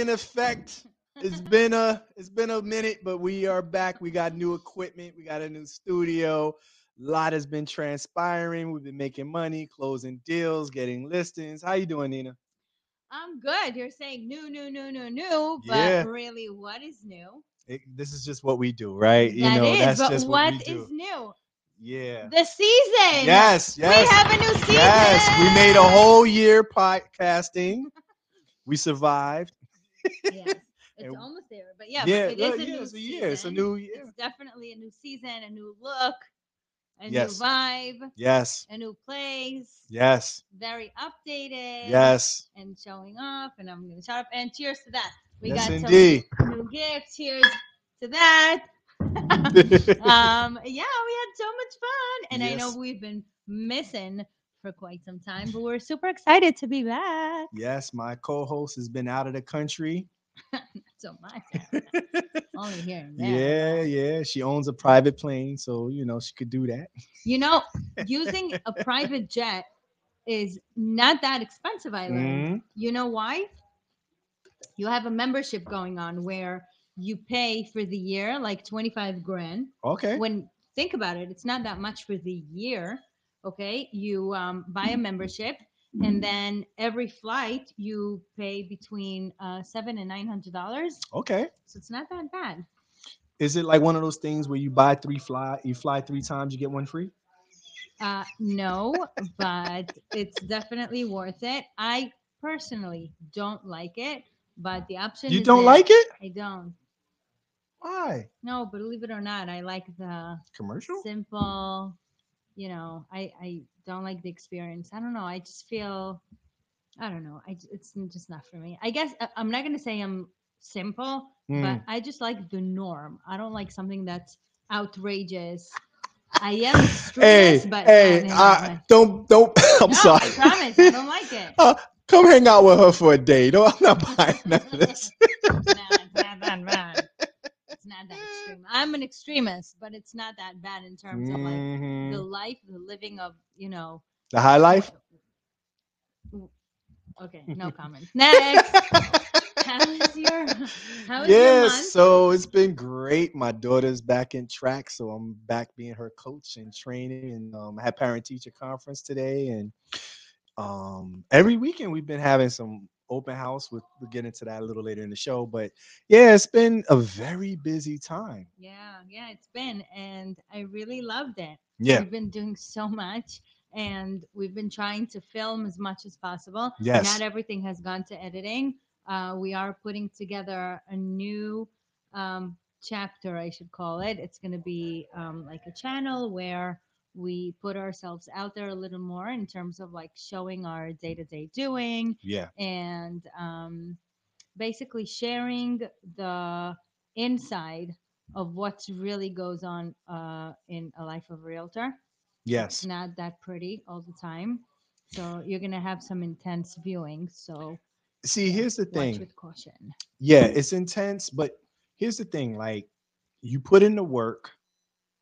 In effect. It's been a it's been a minute, but we are back. We got new equipment, we got a new studio. A lot has been transpiring. We've been making money, closing deals, getting listings. How you doing, Nina? I'm good. You're saying new, new, new, new, new, but Yeah. really, what is new? It- this is just what we do, right? You know, is, that's but just what what we do. new? yeah. The season. Yes, yes. We have a new season. Yes, we made a whole year podcasting. We survived. Yes, it's almost there, but yeah, yeah, but it yeah, a yeah, new it's a season. year. It's a new year. It's definitely a new season, a new look, a Yes. new vibe, Yes, a new place. yes, Very updated. yes. And showing off, and I'm gonna shut up. And cheers to that. We yes, got indeed. some new gifts. Cheers to that. um yeah we had so much fun and i know we've been missing for quite some time but we're super excited to be back yes, my co-host has been out of the country. so much only here and yeah, yeah. She owns a private plane, so you know she could do that. you know using a private jet is not that expensive i learned Mhm. you know why you have a membership going on where you pay for the year like 25 grand Okay. when think about it it's not that much for the year okay you um, buy a membership and then every flight you pay between uh, seven and nine hundred dollars Okay. so it's not that bad Is it like one of those things where you buy three fly, you fly three times, you get one free? uh, no but it's definitely worth it i personally don't like it but the option You don't there. like it? i don't Why? no believe it or not i like the Commercial? simple you know i i don't like the experience i don't know i just feel i don't know I, it's just not for me i guess I- i'm not going to say i'm simple but Mm. i just like the norm i don't like something that's outrageous i am Hey, but hey, I, don't, don't. I'm No, sorry. i promise i don't like it Uh, come hang out with her for a day. No, I'm not buying none of this. Nah, it's not that bad it's not that extreme i'm an extremist but it's not that bad in terms of like the life the living of you know The high life. Okay, no comment. Next. how is your how is yes, so it's been great. My daughter's back in track, so I'm back being her coach and training. And um, I had parent teacher conference today, and um, every weekend we've been having some open house. With we'll get into that a little later in the show, but yeah, it's been a very busy time. yeah, yeah, it's been and I really loved it. Yeah, We've been doing so much and we've been trying to film as much as possible. Yes. Not everything has gone to editing. Uh, we are putting together a new um, chapter, I should call it. It's going to be um, like a channel where we put ourselves out there a little more in terms of like showing our day to day doing yeah, and um, basically sharing the inside of what really goes on uh, in a life of a realtor. yes. It's not that pretty all the time. So you're gonna have some intense viewing. So See, yeah, here's the watch thing. with caution. yeah it's intense but here's the thing like you put in the work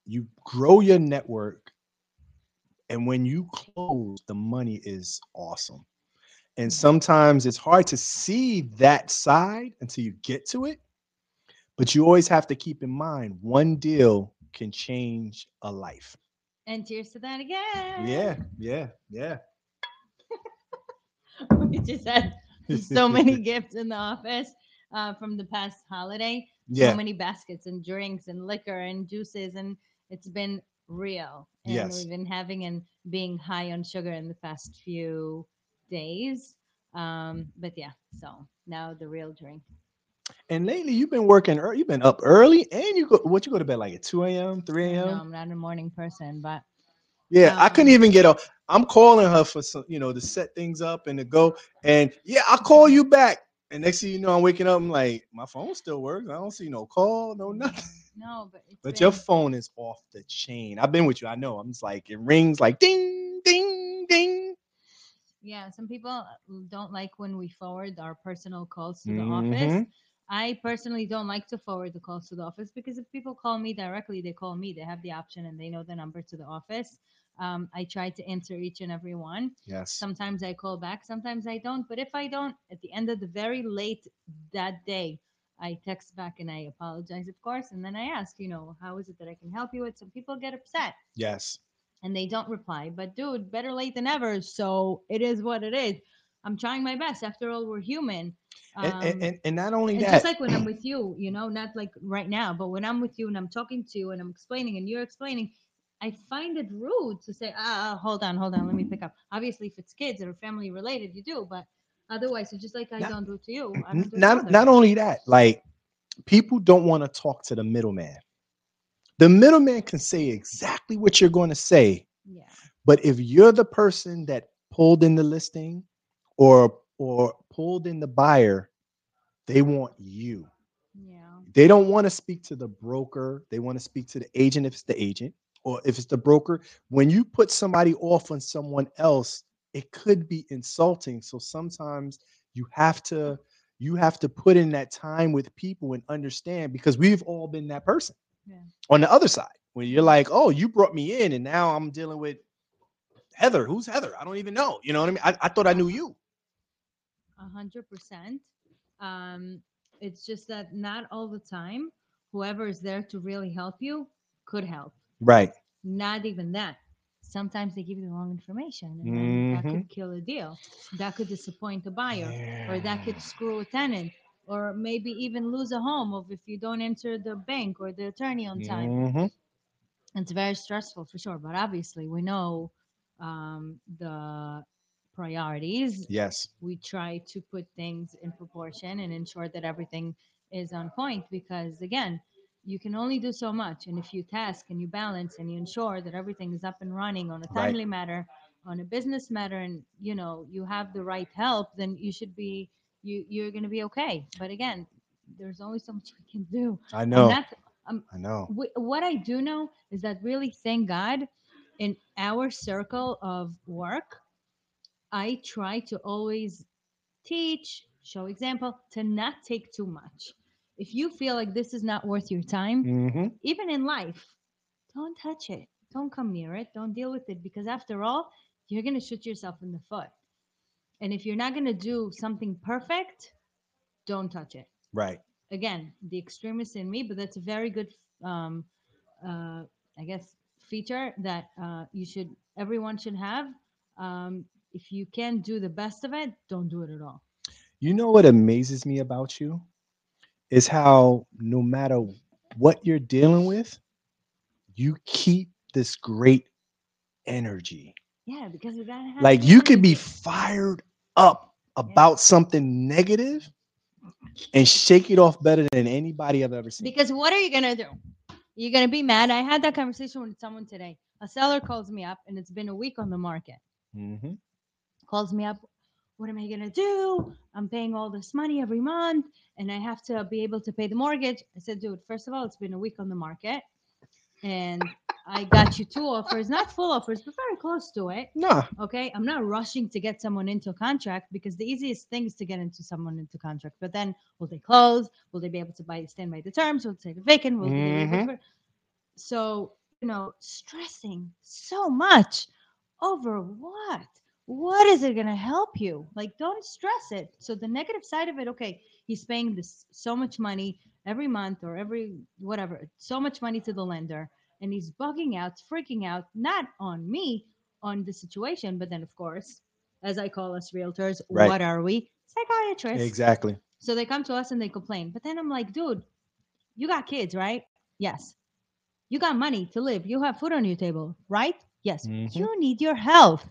you grow your network and when you close the money is awesome. And sometimes it's hard to see that side until you get to it but you always have to keep in mind one deal can change a life. And cheers to that again. yeah yeah yeah. We just had so many gifts in the office uh, from the past holiday. yeah. So many baskets and drinks and liquor and juices, and it's been real. And Yes. we've been having and being high on sugar in the past few days. Um, but yeah, so now the real drink. And lately, you've been working. ear- You've been up early, and you go. What you go to bed like at two a.m., three a.m. No. I'm not a morning person, but Yeah, I couldn't Um, even get up. I'm calling her for some, you know, to set things up and to go. And yeah, I'll call you back. And next thing you know, I'm waking up. I'm like, my phone still works. I don't see no call, no nothing. No, but it's But your phone is off the chain. I've been with you. I know. I'm just like it rings like ding, ding, ding. yeah, some people uh, don't like when we forward our personal calls to the office. Mhm. I personally don't like to forward the calls to the office because if people call me directly, they call me. They have the option and they know the number to the office. Um, I try to answer each and every one. Yes. Sometimes I call back, sometimes I don't. But if I don't, at the end of the very late that day, I text back and I apologize, of course. And then I ask, you know, how is it that I can help you with? Some people get upset Yes. and they don't reply. But dude, better late than ever. So it is what it is. I'm trying my best. After all, we're human. And, Um, and, and, and not only that, just like when I'm with you, you know, not like right now, but when I'm with you and I'm talking to you and I'm explaining and you're explaining, I find it rude to say, ah, ah, hold on, hold on, let me pick up. Obviously, if it's kids or family related, you do, but otherwise, it's just like I Not- don't do to you. Don't to not only that, like people don't want to talk to the middleman. The middleman can say exactly what you're going to say, yeah, but if you're the person that pulled in the listing or or pulled in the buyer, they want you. yeah, They don't want to speak to the broker. They want to speak to the agent if it's the agent or if it's the broker. When you put somebody off on someone else, it could be insulting. So sometimes you have to you have to put in that time with people and understand because we've all been that person. Yeah. On the other side, when you're like, "Oh, you brought me in and now I'm dealing with Heather. Who's Heather? I don't even know." You know what I mean? I, I thought I knew you. a hundred percent. Um, it's just that not all the time, whoever is there to really help you could help. Right. not even that. Sometimes they give you the wrong information, and then that could kill a deal. That could disappoint a buyer, or that could screw a tenant, or maybe even lose a home of if you don't enter the bank or the attorney on time. Mhm. It's very stressful for sure. But obviously, we know um, the priorities. Yes. We try to put things in proportion and ensure that everything is on point because again you can only do so much and if you task and you balance and you ensure that everything is up and running on a Right. timely matter on a business matter and you know you have the right help then you should be you you're going to be okay but again there's only so much we can do I know. that's um, I know. wh- what I do know is that really, thank God, in our circle of work, I try to always teach, show example, to not take too much. If you feel like this is not worth your time, Mhm. even in life, don't touch it. Don't come near it. Don't deal with it because after all, you're going to shoot yourself in the foot. And if you're not going to do something perfect, don't touch it Right. again the extremist in me but that's a very good um uh i guess feature that uh you should everyone should have um if you can't do the best of it don't do it at all You know what amazes me about you is how no matter what you're dealing with, you keep this great energy. yeah because we gotta have Like you could be fired up about something negative and shake it off better than anybody I've ever seen. because what are you gonna do you're gonna be mad i had that conversation with someone today a seller calls me up and it's been a week on the market Mhm. calls me up. What am I going to do? I'm paying all this money every month and I have to be able to pay the mortgage. I said, dude, first of all, it's been a week on the market and I got you two offers, not full offers, but very close to it. No. Okay. I'm not rushing to get someone into a contract because the easiest thing is to get into someone into contract. But then will they close? Will they be able to buy stand by the terms? Will they take a vacant? Will they be able mm-hmm. to? So, you know, stressing so much over what? What is it going to help you? Like, don't stress it. So, the negative side of it, okay, he's paying this so much money every month or every whatever, so much money to the lender, and he's bugging out, freaking out, not on me, on the situation, but then, of course, as I call us realtors, Right. what are we? Psychiatrists. exactly. So they come to us and they complain. But then I'm like, dude, you got kids, right? Yes. You got money to live. You have food on your table, right? Yes. Mhm. You need your health.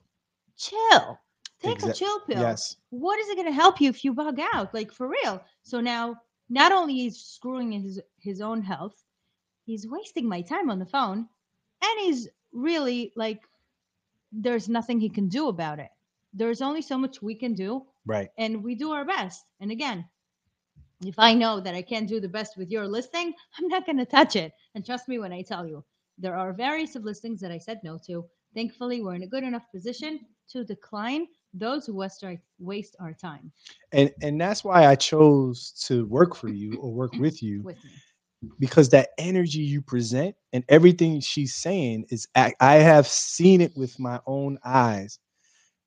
Chill. Take a chill pill. Yes. What is it going to help you if you bug out? Like for real. So now not only he's screwing his his own health, he's wasting my time on the phone, and he's really like, there's nothing he can do about it. There's only so much we can do, Right. and we do our best. And again, if I know that I can't do the best with your listing, I'm not going to touch it. And trust me when I tell you, there are various of listings that I said no to. Thankfully, we're in a good enough position to decline those who waste our, waste our time And and that's why I chose to work for you or work with you with me. because that energy you present and everything she's saying is I have seen it with my own eyes.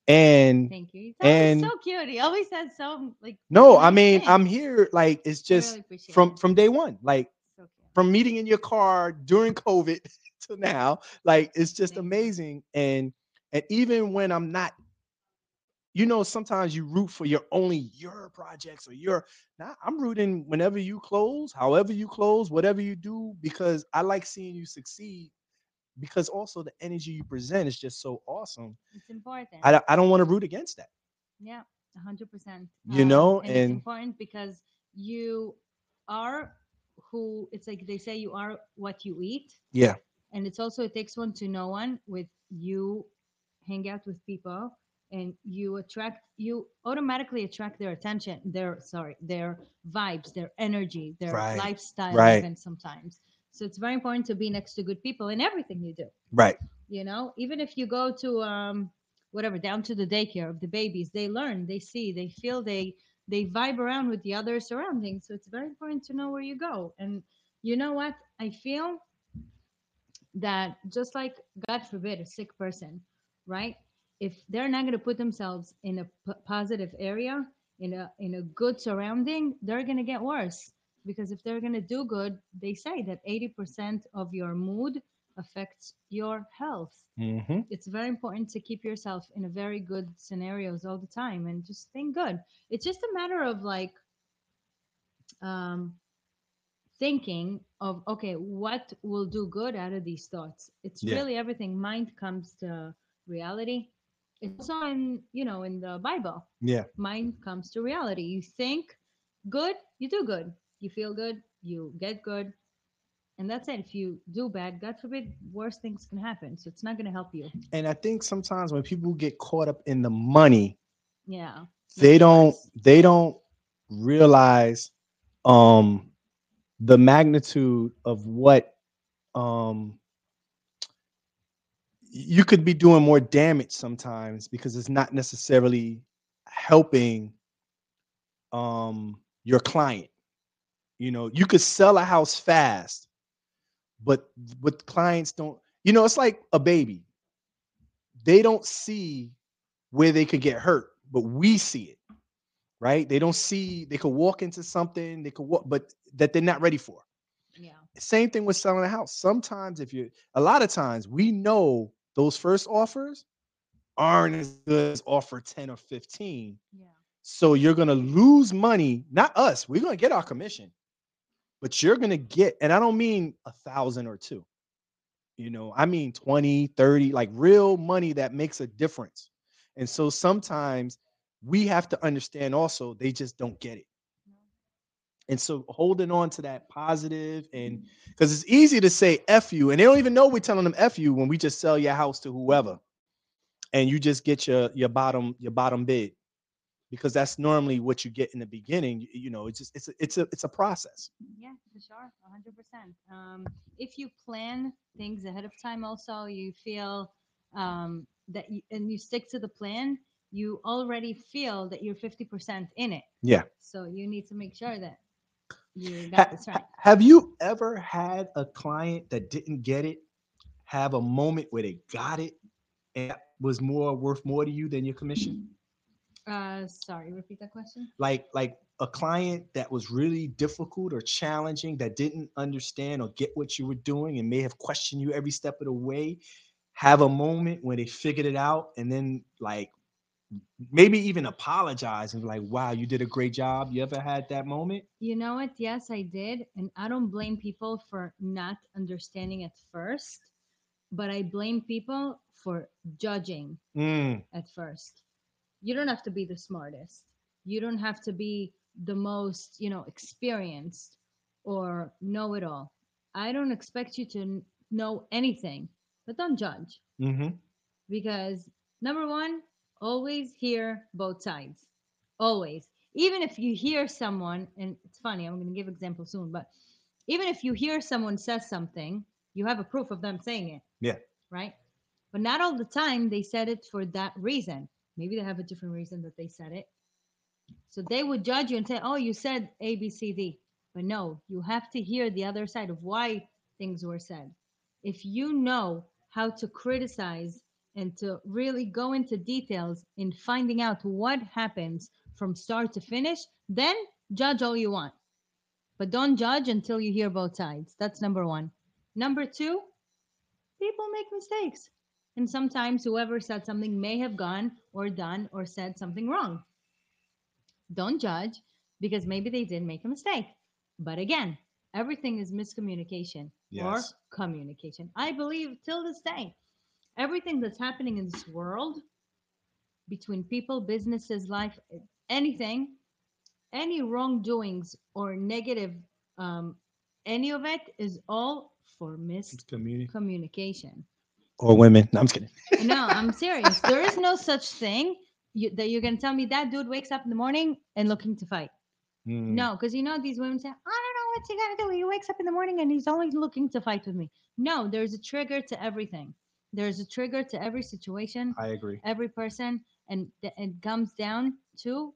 And Thank you. He's and- so cute. He always says so like. no, I mean. I'm here like it's just really from it. from day one. Like So from meeting in your car during COVID to now, like it's just Thank you. amazing. And and even when I'm not, you know, sometimes you root for your only your projects or your. Now I'm rooting whenever you close, however you close, whatever you do, because I like seeing you succeed. Because also the energy you present is just so awesome. It's important. I don't- I don't want to root against that. Yeah, a hundred percent. You um, know, and, it's and- important because you are who it's like they say you are what you eat, Yeah. and it's also it takes one to know one. With you, hang out with people, and you attract you automatically attract their attention, their sorry, their vibes, their energy, their Right, lifestyle, right. even sometimes. So it's very important to be next to good people in everything you do Right. you know even if you go to um whatever down to the daycare of the babies they learn they see they feel they they vibe around with the other surroundings so it's very important to know where you go and you know what i feel that just like god forbid a sick person right? If they're not going to put themselves in a p- positive area in a in a good surrounding they're going to get worse. Because if they're going to do good they say that 80% of your mood affects your health. Mm-hmm. it's very important to keep yourself in a very good scenarios all the time and just think good. It's just a matter of like um thinking of okay what will do good out of these thoughts? It's Yeah. really everything. Mind comes to reality it's also in you know in the bible. Yeah. mind comes to reality. You think good you do good. You feel good you get good and that's it. If you do bad god forbid worse things can happen. So it's not going to help you. And I think sometimes when people get caught up in the money, yeah. They don't they don't realize um the magnitude of what um you could be doing more damage sometimes because it's not necessarily helping um your client. You know you could sell a house fast but what clients don't you know it's like a baby. They don't see where they could get hurt but we see it right? They don't see they could walk into something they could walk but that they're not ready for. Yeah. Same thing with selling a house. Sometimes if you a lot of times we know those first offers aren't as good as offer 10 or 15 yeah. So you're going to lose money not us we're going to get our commission but you're going to get and i don't mean a thousand or two. You know i mean 20 30 like real money that makes a difference. And so sometimes we have to understand also they just don't get it and so holding on to that positive and because it's easy to say F you, and they don't even know we're telling them F you when we just sell your house to whoever. And you just get your your bottom, your bottom bid. Because that's normally what you get in the beginning. You know, it's just it's a it's a it's a process. Yeah, for sure, hundred percent. Um, if you plan things ahead of time, also you feel um, that you, and you stick to the plan, you already feel that you're fifty percent in it. Yeah. So you need to make sure that you Ha- got this right. Have you ever had a client that didn't get it have a moment where they got it and was more worth more to you than your commission? Uh, sorry, repeat that question. like like a client that was really difficult or challenging that didn't understand or get what you were doing and may have questioned you every step of the way have a moment where they figured it out and then like maybe even apologize and like wow you did a great job you ever had that moment You know what? Yes, I did. And I don't blame people for not understanding at first, but I blame people for judging Mm, at first. You don't have to be the smartest. You don't have to be the most, you know, experienced or know it all. I don't expect you to know anything, but don't judge Mm-hmm. because number one, always hear both sides. Always. Even if you hear someone, and it's funny, I'm going to give example soon, but even if you hear someone says something, you have a proof of them saying it. Yeah. Right. But not all the time they said it for that reason. Maybe they have a different reason that they said it. So they would judge you and say, oh, you said A, B, C, D. But no, you have to hear the other side of why things were said. If you know how to criticize and to really go into details in finding out what happens from start to finish, then judge all you want. But don't judge until you hear both sides. That's number one. Number two, people make mistakes. And sometimes whoever said something may have gone or done or said something wrong. Don't judge because maybe they did make a mistake. But again, everything is miscommunication Yes. or communication. I believe till this day, everything that's happening in this world between people, businesses, life, anything, any wrongdoings or negative, um, any of it is all for Community miscommunication. or women. No, I'm just kidding. No, I'm serious. There is no such thing you, that you're gonna tell me that dude wakes up in the morning and looking to fight. Mm, No, because you know these women say, I don't know what you gotta do. He wakes up in the morning and he's always looking to fight with me. No, there's a trigger to everything. There's a trigger to every situation, I agree. every person, and th- it comes down to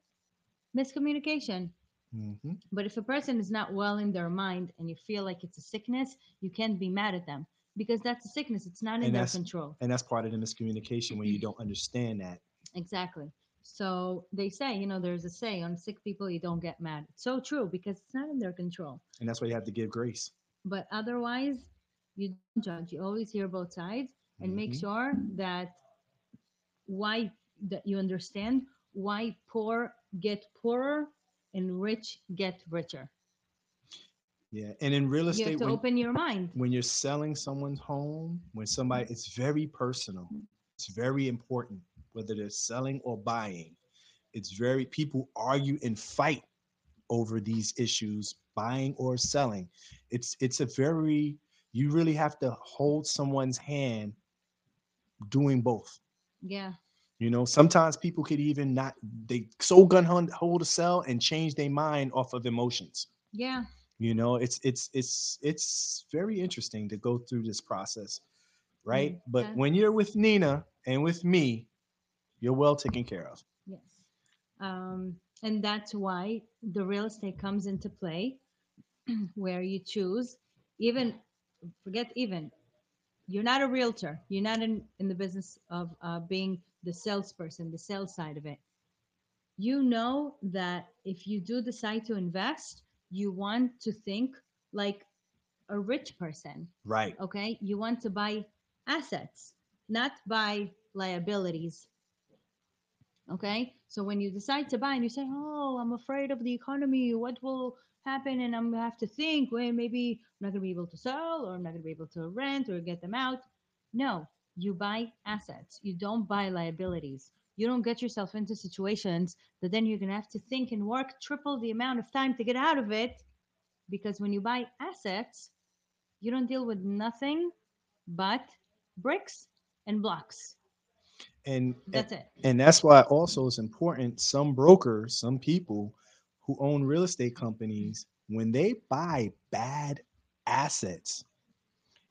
miscommunication. hmm But if a person is not well in their mind and you feel like it's a sickness, you can't be mad at them because that's a sickness. It's not in And their control. And that's part of the miscommunication when you don't understand that. Exactly. So they say, you know, there's a say on sick people, you don't get mad. It's so true because it's not in their control. And that's why you have to give grace. But otherwise, you don't judge. You always hear both sides and make Mhm. sure that why that you understand why poor get poorer and rich get richer. Yeah. And in real estate, You have to when, open your mind. when you're selling someone's home, when somebody, it's very personal. It's very important, whether they're selling or buying. It's very, people argue and fight over these issues, buying or selling. It's, it's a very, you really have to hold someone's hand doing both. Yeah. You know, sometimes people could even not, they so gun hold a cell and change their mind off of emotions Yeah. you know it's it's it's it's very interesting to go through this process right but okay. when you're with nina and with me you're well taken care of Yes. Um, and that's why the real estate comes into play, where you choose, even, forget even, you're not a realtor. You're not in, in the business of uh, being the salesperson, the sales side of it. You know that if you do decide to invest, you want to think like a rich person right okay you want to buy assets not buy liabilities okay? So when you decide to buy and you say oh i'm afraid of the economy what will happen? And i'm gonna have to think well maybe i'm not gonna be able to sell or i'm not gonna be able to rent or get them out. No you buy assets. You don't buy liabilities. You don't get yourself into situations that then you're gonna have to think and work triple the amount of time to get out of it because when you buy assets you don't deal with nothing but bricks and blocks. And That's it. and that's why also it's important some brokers some people who own real estate companies when they buy bad assets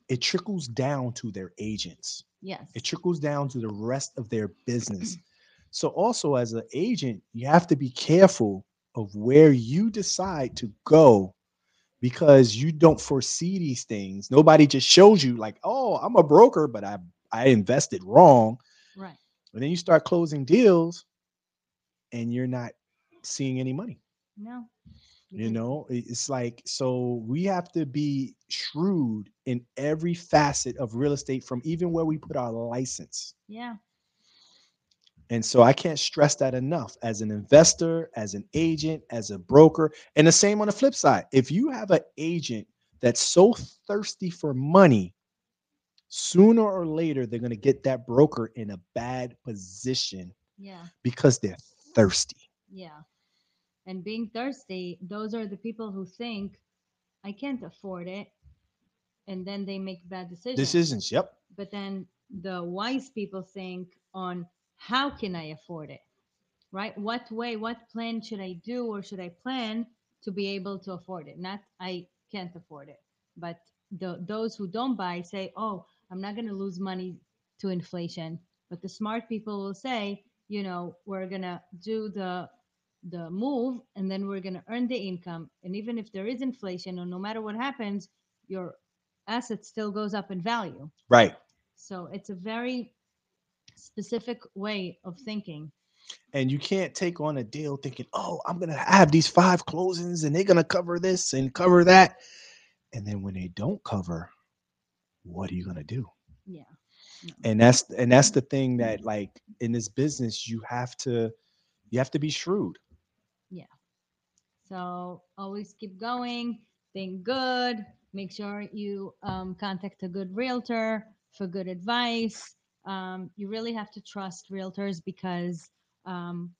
it trickles down to their agents Yes. it trickles down to the rest of their business. Mm-hmm. So also as an agent, you have to be careful of where you decide to go because you don't foresee these things. Nobody just shows you like, "Oh, I'm a broker, but I I invested wrong." Right. And then you start closing deals and you're not seeing any money. No. You know, it's like so we have to be shrewd in every facet of real estate from even where we put our license. Yeah. And so I can't stress that enough as an investor, as an agent, as a broker. And the same on the flip side. If you have an agent that's so thirsty for money, sooner or later, they're going to get that broker in a bad position Yeah. because they're thirsty. Yeah. and being thirsty those are the people who think i can't afford it and then they make bad decisions Decisions. Yep. but then the wise people think on how can i afford it right what way what plan should i do or should i plan to be able to afford it not i can't afford it but the those who don't buy say oh i'm not going to lose money to inflation but the smart people will say you know we're going to do the the move and then we're going to earn the income and even if there is inflation or no matter what happens your asset still goes up in value Right. so it's a very specific way of thinking. And you can't take on a deal thinking, oh, I'm gonna have these five closings and they're gonna cover this and cover that. And then when they don't cover, what are you gonna do? Yeah. and that's and that's the thing that like in this business you have to you have to be shrewd Yeah. So always keep going, think good, make sure you um, contact a good realtor for good advice. Um, you really have to trust realtors because um,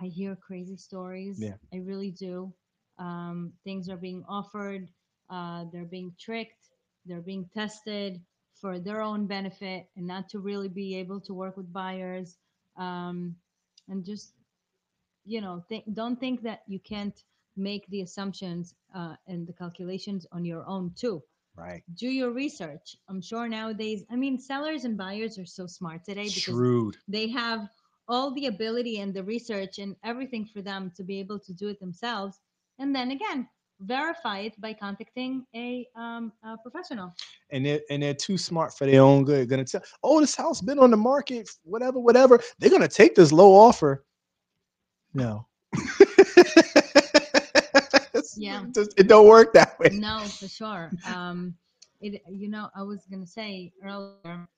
I hear crazy stories. Yeah. I really do. Um, things are being offered, uh, they're being tricked, they're being tested for their own benefit and not to really be able to work with buyers. Um, and just, you know, think, don't think that you can't make the assumptions uh, and the calculations on your own too. Right. Do your research. I'm sure nowadays i mean sellers and buyers are so smart today because shrewd. they have all the ability and the research and everything for them to be able to do it themselves. And then again verify it by contacting a, um, a professional. And they're and they're too smart for their own good. Gonna tell oh this house been on the market whatever whatever. They're gonna take this low offer. No. Yeah. it, just- it don't work that way. No for sure. Um it you know i was gonna say earlier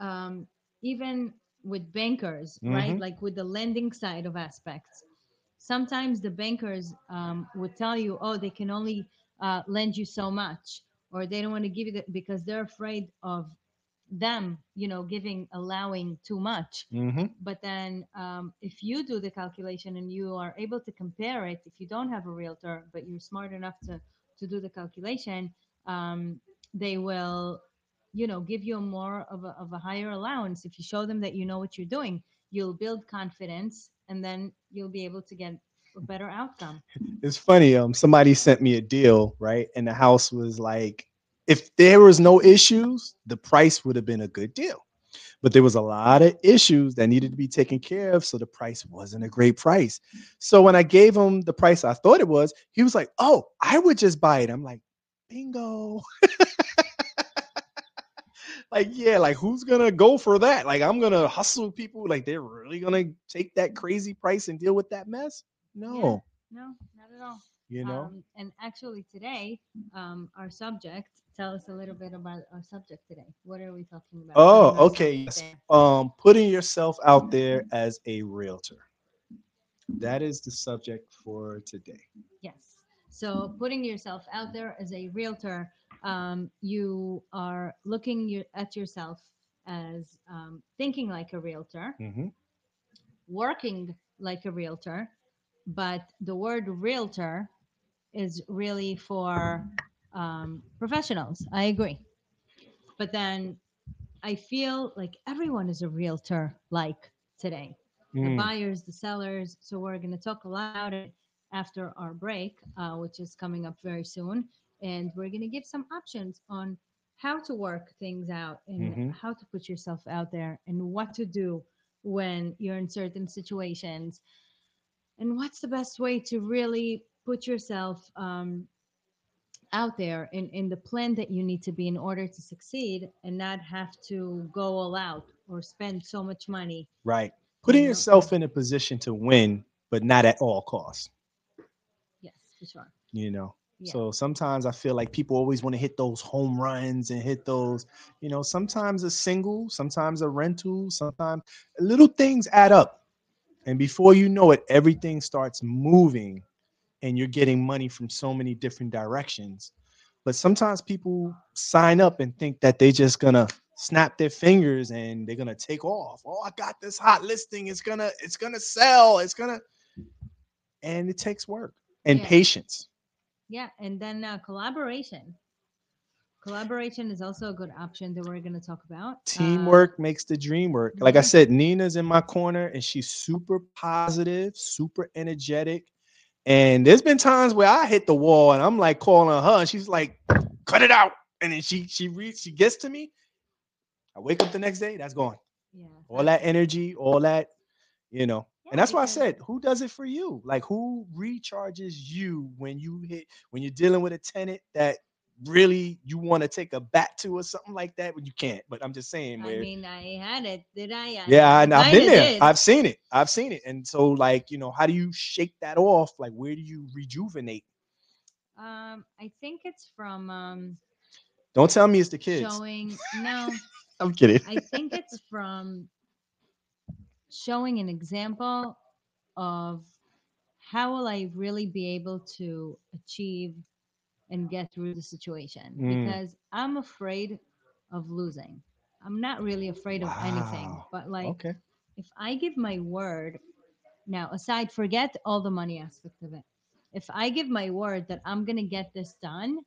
um even with bankers right? Mhm. like with the lending side of aspects sometimes the bankers um, would tell you oh they can only uh, lend you so much or they don't want to give you that because they're afraid of them you know giving allowing too much. Hmm but then um, if you do the calculation and you are able to compare it if you don't have a realtor but you're smart enough to to do the calculation um, they will you know give you a more of a, of a higher allowance. If you show them that you know what you're doing you'll build confidence and then you'll be able to get a better outcome. It's funny um somebody sent me a deal right? And the house was like if there was no issues the price would have been a good deal. But there was a lot of issues that needed to be taken care of so the price wasn't a great price. So when i gave him the price i thought it was he was like oh i would just buy it. I'm like bingo like yeah like who's gonna go for that like i'm gonna hustle people like they're really gonna take that crazy price and deal with that mess no no not at all you know um, and actually today um, our subject tell us a little bit about our subject today what are we talking about Oh, okay. yes. Um, putting yourself out there as a realtor. That is the subject for today. Yes. So putting yourself out there as a realtor, um, you are looking your, at yourself as um, thinking like a realtor, Mm-hmm. working like a realtor, but the word realtor is really for um, professionals. I agree. But then I feel like everyone is a realtor like today the Mm. buyers, the sellers. So we're going to talk a lot about it after our break, uh, which is coming up very soon, and we're going to give some options on how to work things out and Mhm. how to put yourself out there and what to do when you're in certain situations and what's the best way to really put yourself um, out there in, in the plan that you need to be in order to succeed and not have to go all out or spend so much money Right. Putting know, yourself in a position to win, but not at all costs. yes for sure You know. Yeah. So sometimes I feel like people always want to hit those home runs and hit those, you know, sometimes a single, sometimes a rental, sometimes little things add up. And before you know it, everything starts moving and you're getting money from so many different directions. But sometimes people sign up and think that they're just gonna snap their fingers and they're gonna take off. Oh, I got this hot listing. It's gonna, it's gonna sell. It's gonna. and it takes work and Yeah. patience. Yeah, and then uh, collaboration. Collaboration is also a good option that we're going to talk about. Uh, Teamwork makes the dream work. Like I said, Nina's in my corner and she's super positive, super energetic. And there's been times where I hit the wall and I'm like calling her, and she's like, "Cut it out!" And then she she reads, she gets to me. I wake up the next day, that's gone. yeah, All that energy, all that, you know. Yeah, and that's why I said, who does it for you? Like who recharges you when you hit when you're dealing with a tenant that really you want to take a bat to or something like that, but you can't. But I'm just saying, I mean, I had it. Did I? I yeah, I've been there. did. I've seen it. I've seen it. And so, like, you know, how do you shake that off? Like, where do you rejuvenate? Um, I think it's from um Don't tell me it's the kids. showing. No, I'm kidding. I think it's from showing an example of how will I really be able to achieve and get through the situation Mm. because I'm afraid of losing. I'm not really afraid of anything, but like okay. if I give my word, now aside, forget all the money aspect of it. If I give my word that I'm going to get this done,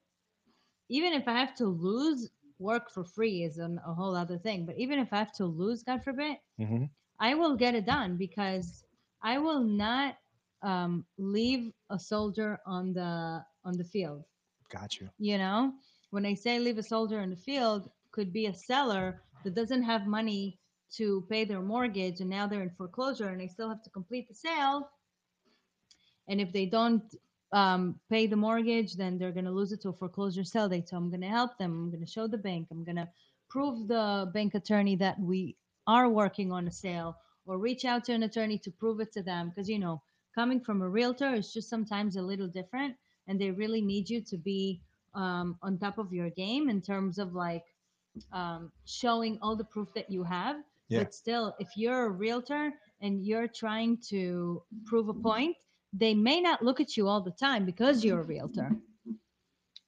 even if I have to lose, work for free is an, a whole other thing. But even if I have to lose, God forbid, hmm I will get it done because I will not um, leave a soldier on the on the field. Got you. you know when i say leave a soldier in the field could be a seller that doesn't have money to pay their mortgage and now they're in foreclosure and they still have to complete the sale. And if they don't um, pay the mortgage then they're going to lose it to a foreclosure sale date. So i'm going to help them. I'm going to show the bank. I'm going to prove the bank attorney that we are working on a sale or reach out to an attorney to prove it to them because you know coming from a realtor is just sometimes a little different and they really need you to be um, on top of your game in terms of like um, showing all the proof that you have. Yeah. But still, if you're a realtor and you're trying to prove a point, they may not look at you all the time because you're a realtor.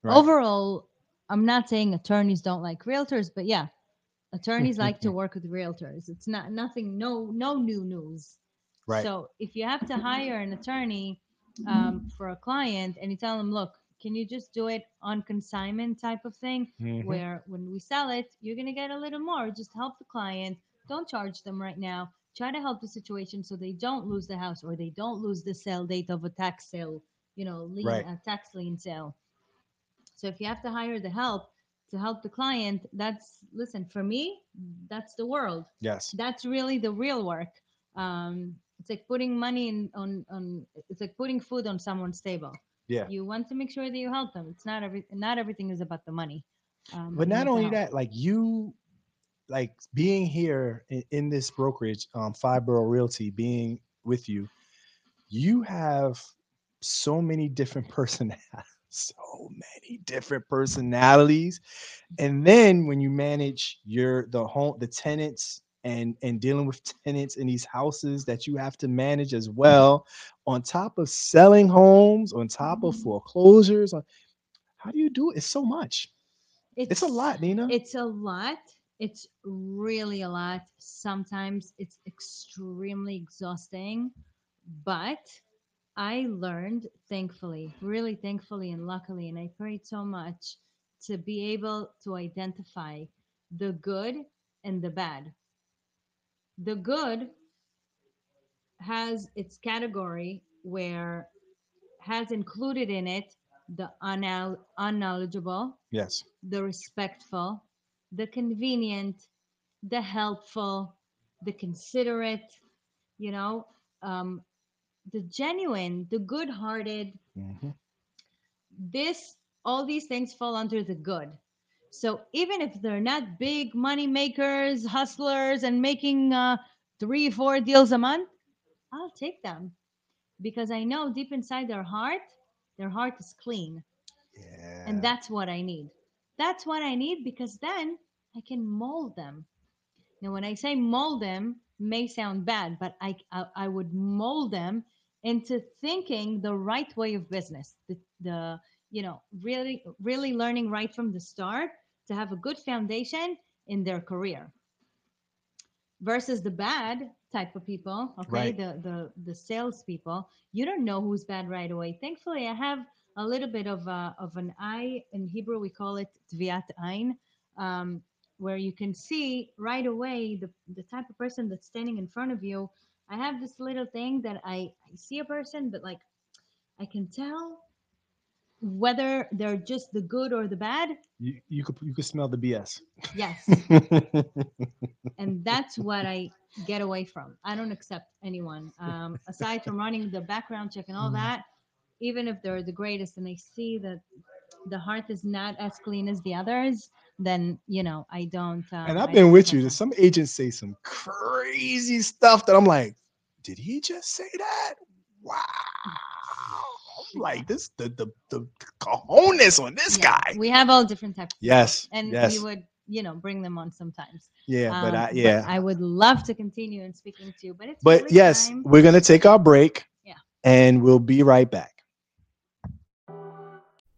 Right. Overall, I'm not saying attorneys don't like realtors, but yeah, attorneys like to work with realtors. It's not nothing, no, no new news. Right. So if you have to hire an attorney um, for a client and you tell them, look, can you just do it on consignment type of thing, Mhm. where when we sell it, you're gonna get a little more. Just help the client. Don't charge them right now. Try to help the situation so they don't lose the house or they don't lose the sale date of a tax sale, you know, lien, Right. a tax lien sale. So if you have to hire the help to help the client, that's listen for me, that's the world Yes. that's really the real work um it's like putting money in on on it's like putting food on someone's table Yeah. you want to make sure that you help them it's not every not everything is about the money um, But not only help. that, like you, like being here in, in this brokerage, um, Five Borough Realty, being with you, you have so many different personalities, so many different personalities. And then when you manage your the home, the tenants and and dealing with tenants in these houses that you have to manage as well, on top of selling homes, on top of mm-hmm. foreclosures, on how do you do it? It's so much. It's a lot, Nina. it's a lot it's really a lot sometimes it's extremely exhausting but i learned thankfully really thankfully and luckily and i prayed so much to be able to identify the good and the bad the good has its category where has included in it the unknowl- unknowledgeable yes. the respectful, the convenient, the helpful, the considerate, you know, um, the genuine, the good hearted. Mhm. This, all these things fall under the good. So even if they're not big money makers, hustlers, and making uh, three, four deals a month, I'll take them because I know deep inside their heart, their heart is clean Yeah. and that's what I need. That's what I need because then I can mold them. Now, when I say mold them, may sound bad, but I I, I would mold them into thinking the right way of business. The the you know really really learning right from the start to have a good foundation in their career. versus the bad type of people. Okay, Right. the the the sales people. You don't know who's bad right away. Thankfully, I have a little bit of a, of an eye in Hebrew. We call it tviat ein, um, where you can see right away the the type of person that's standing in front of you. I have this little thing that I, I see a person, but like I can tell whether they're just the good or the bad. You you could you could smell the BS. Yes. and that's what I get away from. I don't accept anyone. Um, aside from running the background check and all Mhm. that, even if they're the greatest and I see that the heart is not as clean as the others, then you know I don't. Um, and I've been with you. Some agents say some crazy stuff that I'm like, did he just say that? Wow. I'm like this the the the cojones on this Yeah, guy. We have all different types. of Yes. and yes. we would you know bring them on sometimes. yeah, but Um, I yeah. I would love to continue in speaking to, you, but it's But really yes, time. we're gonna take our break. Yeah. And we'll be right back.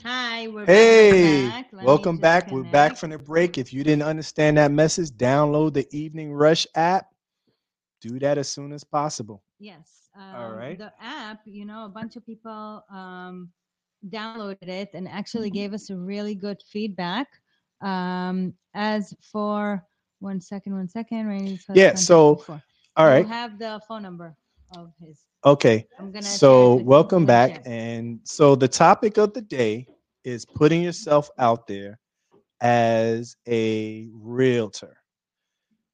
Okay. Hi, we're Hey, back. Let welcome just back. We're back from the break. If you didn't understand that message, download the Evening Rush app. Do that as soon as possible. Yes. All um, right. The app, you know, a bunch of people um, downloaded it and actually gave us a really good feedback. Um, as for one second, one second, Randy's first Yeah, so, before. All We'll have the phone number of his. Okay. I'm gonna. So, attach it to welcome back. chat. And so, the topic of the day is putting yourself out there as a realtor.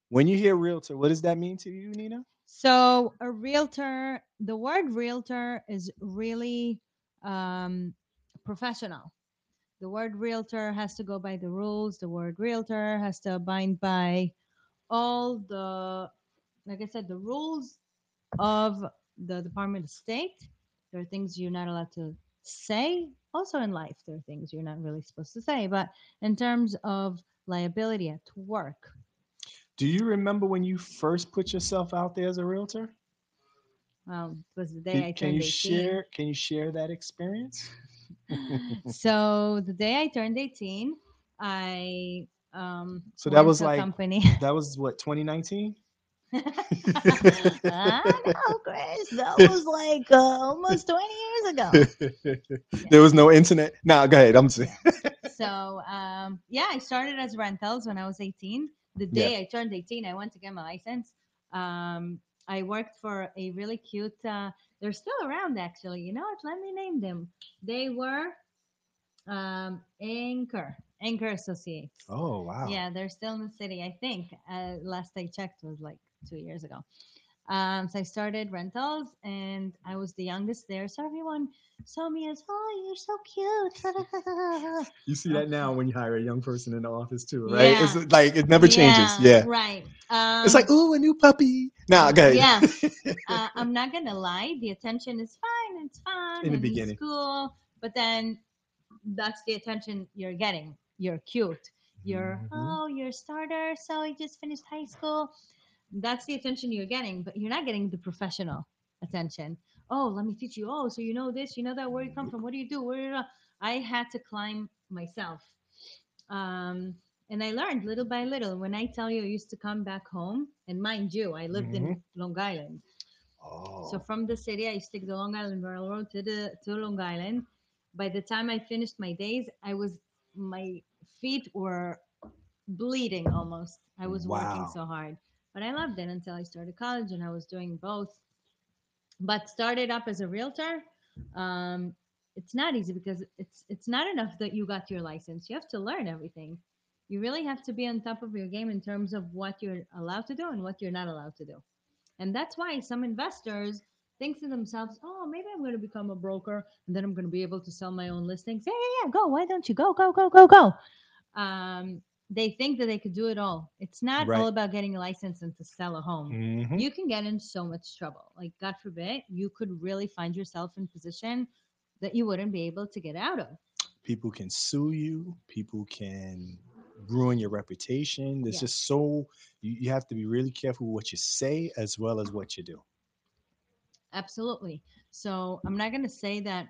When you hear realtor, what does that mean to you, Nina? So a realtor, the word realtor is really um, professional. The word realtor has to go by the rules. The word realtor has to abide by all the, like I said, the rules of the Department of State. There are things you're not allowed to say. Also in life, there are things you're not really supposed to say. But in terms of liability at work, Do you remember when you first put yourself out there as a realtor? well, it was the day Did- I can you 18. share can you share that experience? so the day I turned 18, I um So that was like- company. That was what 2019? I know, Chris. That was like uh, almost 20 years ago. there was no internet. No, go ahead. I'm saying. So um yeah, I started as rentals when I was 18. The Yeah. day I turned 18, I went to get my license. Um I worked for a really cute uh they're still around actually. You know what? Let me name them. They were um Anchor, Anchor Associates. Oh wow. Yeah, they're still in the city. I think uh, last I checked was like two years ago. Um, so I started rentals, and I was the youngest there. So everyone saw me as, "Oh, you're so cute." You see that now when you hire a young person in the office too, right? It's like it never changes. Yeah. right. Um, It's like, ooh, a new puppy. Nah, go ahead. Yeah. uh, I'm not gonna lie. The attention is fine. It's fun. In the beginning. cool. But then that's the attention you're getting. You're cute. You're Mhm. oh, you're a starter. So you just finished high school. That's the attention you're getting, but you're not getting the professional attention. Oh, let me teach you. Oh, so you know this, you know that. Where you come from? What do you do? Where I had to climb myself, um, and I learned little by little. When I tell you, I used to come back home, and mind you, I lived in Long Island. Oh, So from the city, I used to take the Long Island Railroad to the to Long Island. By the time I finished my days, I was my feet were bleeding almost. I was working so hard, but I loved it until I started college and I was doing both. But started up as a realtor, um, it's not easy because it's it's not enough that you got your license. You have to learn everything. You really have to be on top of your game in terms of what you're allowed to do and what you're not allowed to do. And that's why some investors think to themselves, oh, maybe I'm going to become a broker and then I'm going to be able to sell my own listings. Yeah, yeah, yeah. Go. Why don't you go, go, go, go, go? Um, they think that they could do it all. It's not Right. all about getting a license and to sell a home. Mhm. You can get in so much trouble. Like, God forbid, you could really find yourself in position that you wouldn't be able to get out of. people can sue you. People can ruin your reputation. There's Yeah. just so you, you have to be really careful what you say as well as what you do. Absolutely. So I'm not going to say that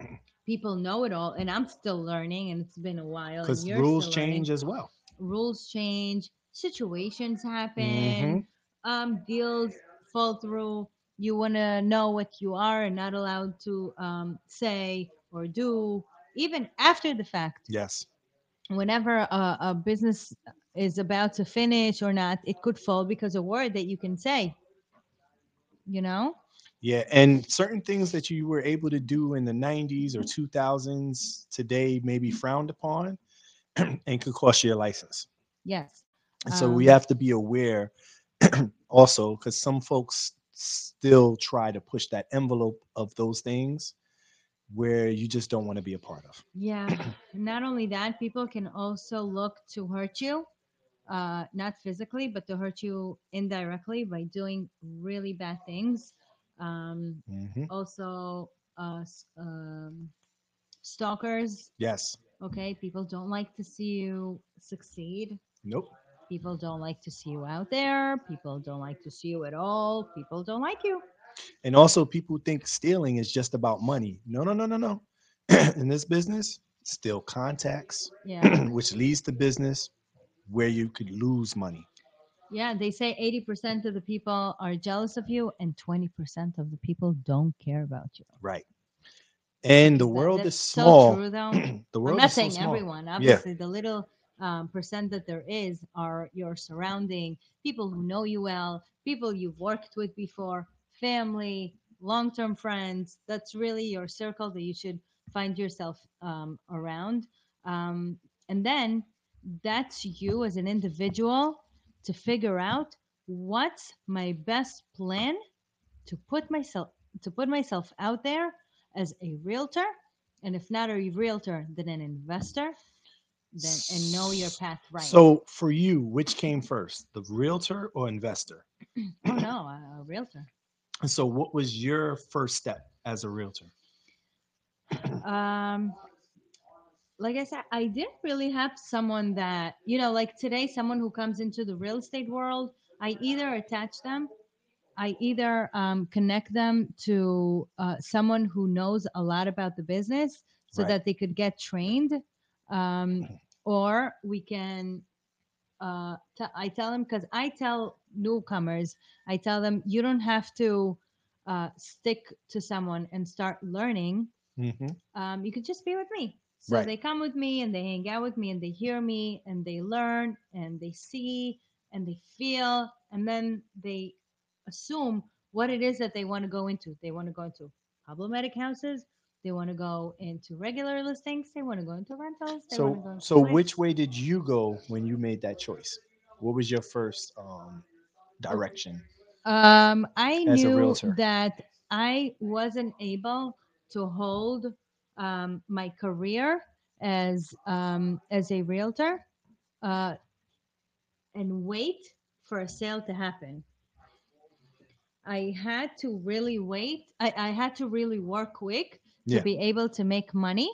people know it all, and I'm still learning, and it's been a while. Because rules still learning. change as well. rules change, situations happen, Mhm. um, deals fall through. You want to know what you are and not allowed to um, say or do, even after the fact. Yes. Whenever a, a business is about to finish or not, it could fall because a word that you can say. You know? Yeah, and certain things that you were able to do in the 90s or 2000s today may be frowned upon and could cost you a license. Yes. And so we Um, have to be aware also because some folks still try to push that envelope of those things where you just don't want to be a part of. Yeah. not only that, people can also look to hurt you, uh, not physically, but to hurt you indirectly by doing really bad things. Um, Mhm. also, uh, um, stalkers. Yes. Okay. People don't like to see you succeed. Nope. People don't like to see you out there. People don't like to see you at all. People don't like you. And also, people think stealing is just about money. No, no, no, no, no. In this business, steal contacts, Yeah. which leads to business where you could lose money. Yeah, they say 80% of the people are jealous of you and 20% of the people don't care about you. Right. And the That- world that's is so small. true, though. the world I'm not so saying small. everyone. Obviously, the little um, percent that there is are your surrounding people who know you well, people you've worked with before, family, long term friends. That's really your circle that you should find yourself um, around. Um, and then that's you as an individual to figure out what's my best plan to put myself to put myself out there as a realtor and if not a realtor then an investor then and know your path right So, for you, which came first, the realtor or investor? oh no a, a realtor And so, what was your first step as a realtor? um like i said i didn't really have someone that you know like today someone who comes into the real estate world i either attach them i either um, connect them to uh, someone who knows a lot about the business so Right. that they could get trained um, or we can uh, t- i tell them because i tell newcomers i tell them you don't have to uh, stick to someone and start learning hmm um, you could just be with me. So Right. they come with me and they hang out with me and they hear me and they learn and they see and they feel and then they assume what it is that they want to go into. They want to go into problematic houses. They want to go into regular listings. They want to go into rentals. They want to go So, into so which way did you go when you made that choice? What was your first um, direction? Um, I knew that I wasn't able to hold um, my career as um, as a realtor uh, and wait for a sale to happen. I had to really wait. I, I had to really work quick to be able to make money.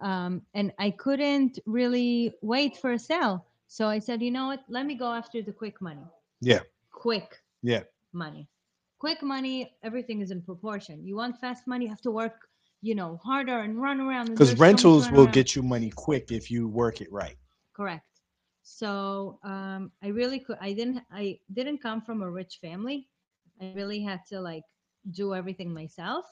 um, and I couldn't really wait for a sale. So I said, you know what? Let me go after the quick money. Yeah. Quick. Yeah. Money. Quick money. Everything is in proportion. You want fast money, you have to work, you know, harder and run around. Because there's so much rentals will around. get you money quick if you work it right. correct. So um, I really could. I didn't. I didn't come from a rich family. I really had to like do everything myself,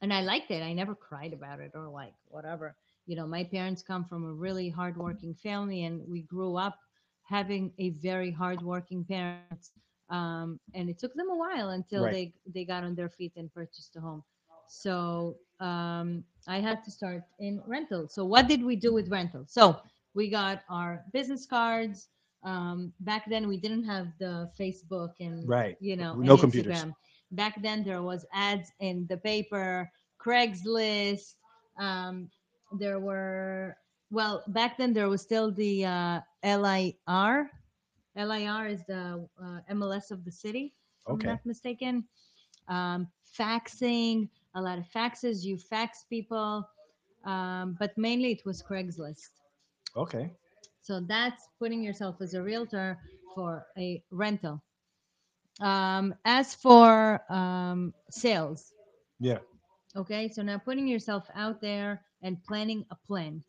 and I liked it. I never cried about it or like whatever. You know, my parents come from a really hardworking family, and we grew up having a very hardworking parents. Um, and it took them a while until Right. they they got on their feet and purchased a home. So um, I had to start in rental. So what did we do with rental? So we got our business cards. Um, back then we didn't have the Facebook and Right. you know No computers. Instagram. Back then there was ads in the paper, Craigslist. Um, there were well back then there was still the uh, LIR. LIR is the uh, MLS of the city. If Okay. I'm not mistaken. Um, faxing, a lot of faxes. You fax people, um, but mainly it was Craigslist. Okay. So that's putting yourself as a realtor for a rental. Um, as for um, sales, Yeah. okay, so now putting yourself out there and planning a plan.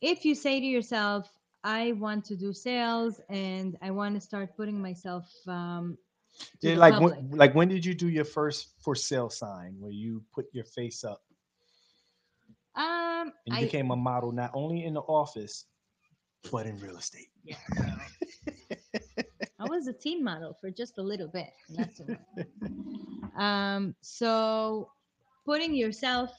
If you say to yourself, I want to do sales and I want to start putting myself um, Yeah, the like public. when, like when did you do your first for sale sign where you put your face up um, and you I, became a model not only in the office but in real estate? Yeah. I was a teen model for just a little bit. Um, so putting yourself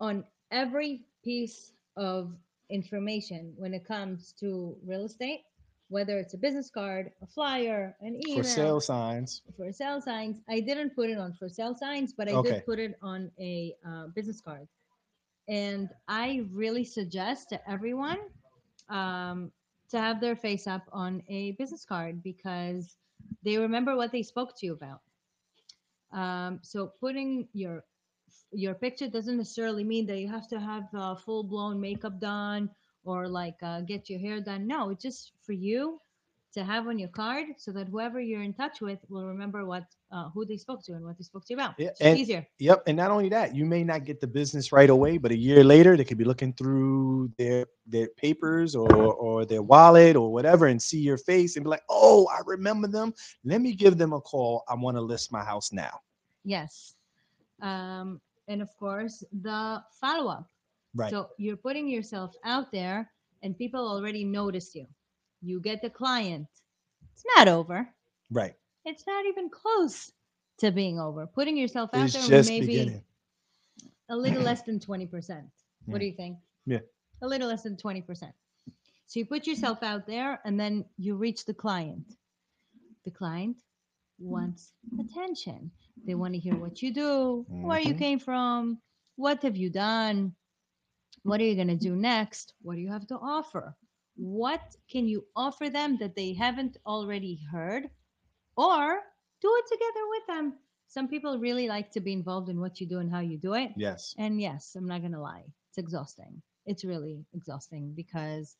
on every piece of information when it comes to real estate, whether it's a business card, a flyer, an email, For sale signs. for sale signs. I didn't put it on for sale signs, but I Okay. did put it on a uh, business card. And I really suggest to everyone um, to have their face up on a business card because they remember what they spoke to you about. Um, so putting your your picture doesn't necessarily mean that you have to have uh, full blown makeup done or like uh, get your hair done. No, it's just for you to have on your card so that whoever you're in touch with will remember what uh, who they spoke to and what they spoke to you about. Yeah, It's and- easier. Yep. And not only that, you may not get the business right away, but a year later they could be looking through their their papers or or their wallet or whatever and see your face and be like, oh, I remember them. Let me give them a call. I want to list my house now. Yes. Um, and of course, the follow up. Right. So you're putting yourself out there and people already notice you. You get the client. It's not over. right. It's not even close to being over. Putting yourself out It's there maybe beginning. a little less than 20%. What do you think? Yeah. A little less than 20%. So you put yourself out there and then you reach the client. The client wants attention. They want to hear what you do, where you Mhm. came from, what have you done, what are you going to do next, what do you have to offer? What can you offer them that they haven't already heard? Or do it together with them. Some people really like to be involved in what you do and how you do it. Yes. And yes, I'm not going to lie, it's exhausting. It's really exhausting because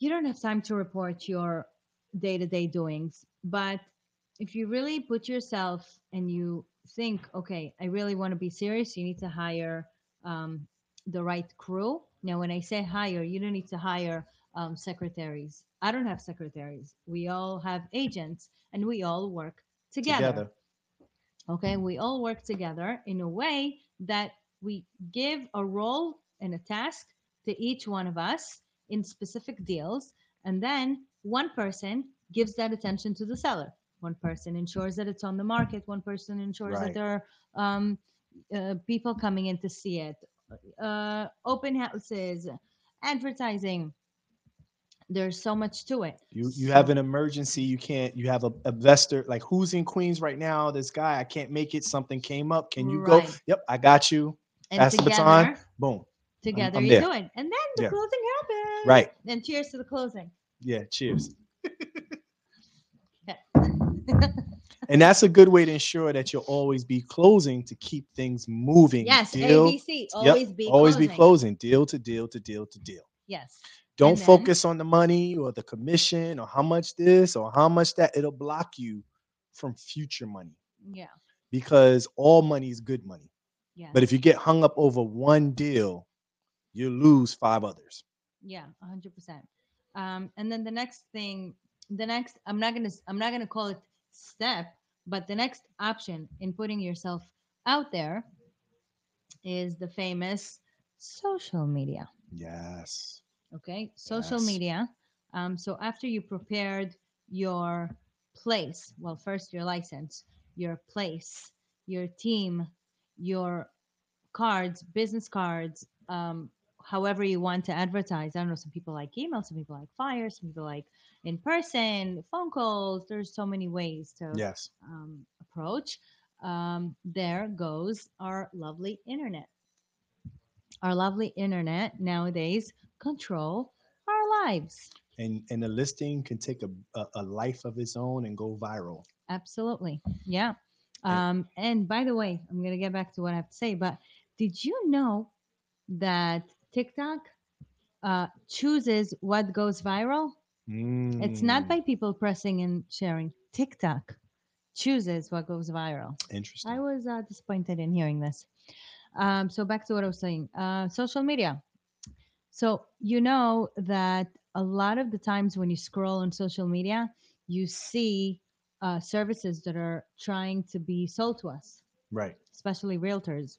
you don't have time to report your day to day doings. But if you really put yourself and you think, okay, I really want to be serious, you need to hire um, the right crew. Now, when I say hire, you don't need to hire um, secretaries. I don't have secretaries. We all have agents and we all work together. Together. Okay, we all work together in a way that we give a role and a task to each one of us in specific deals, and then one person gives that attention to the seller. One person ensures that it's on the market. One person ensures that there are um, uh, people coming in to see it. Uh, open houses, advertising. There's so much to it. You you have an emergency. You can't. You have a investor like who's in Queens right now. This guy, I can't make it. Something came up. Can you go? Yep, I got you. and Pass the together, baton. Boom. together I'm you there. do it, and then the Yeah. closing happens. Right. And cheers to the closing. Yeah. Cheers. and that's a good way to ensure that you'll always be closing to keep things moving. yes, deal, ABC. Always be always closing. be closing, deal to deal to deal to deal. Yes. Don't then- focus on the money or the commission or how much this or how much that. It'll block you from future money Yeah. because all money is good money. Yeah. But if you get hung up over one deal, you lose five others. Yeah, a hundred percent. Um, and then the next thing, the next, I'm not gonna, I'm not gonna call it step, but the next option in putting yourself out there is the famous social media. Yes. Okay, social Yes. media. Um, so after you prepared your place, well, first your license, your place, your team, your cards, business cards, um, however you want to advertise. I don't know. Some people like email, some people like flyers, some people like in person, phone calls. There's so many ways to Yes. um, approach. Um, there goes our lovely internet. Our lovely internet nowadays control our lives. And and the listing can take a, a, a life of its own and go viral. Absolutely. Yeah. Yeah. Um, and by the way, I'm going to get back to what I have to say, but did you know that TikTok uh, chooses what goes viral? It's not Mm, by people pressing and sharing. TikTok chooses what goes viral. interesting. I was uh, disappointed in hearing this. Um, so back to what I was saying. Uh, social media. So you know that a lot of the times when you scroll on social media, you see uh, services that are trying to be sold to us, right. especially realtors,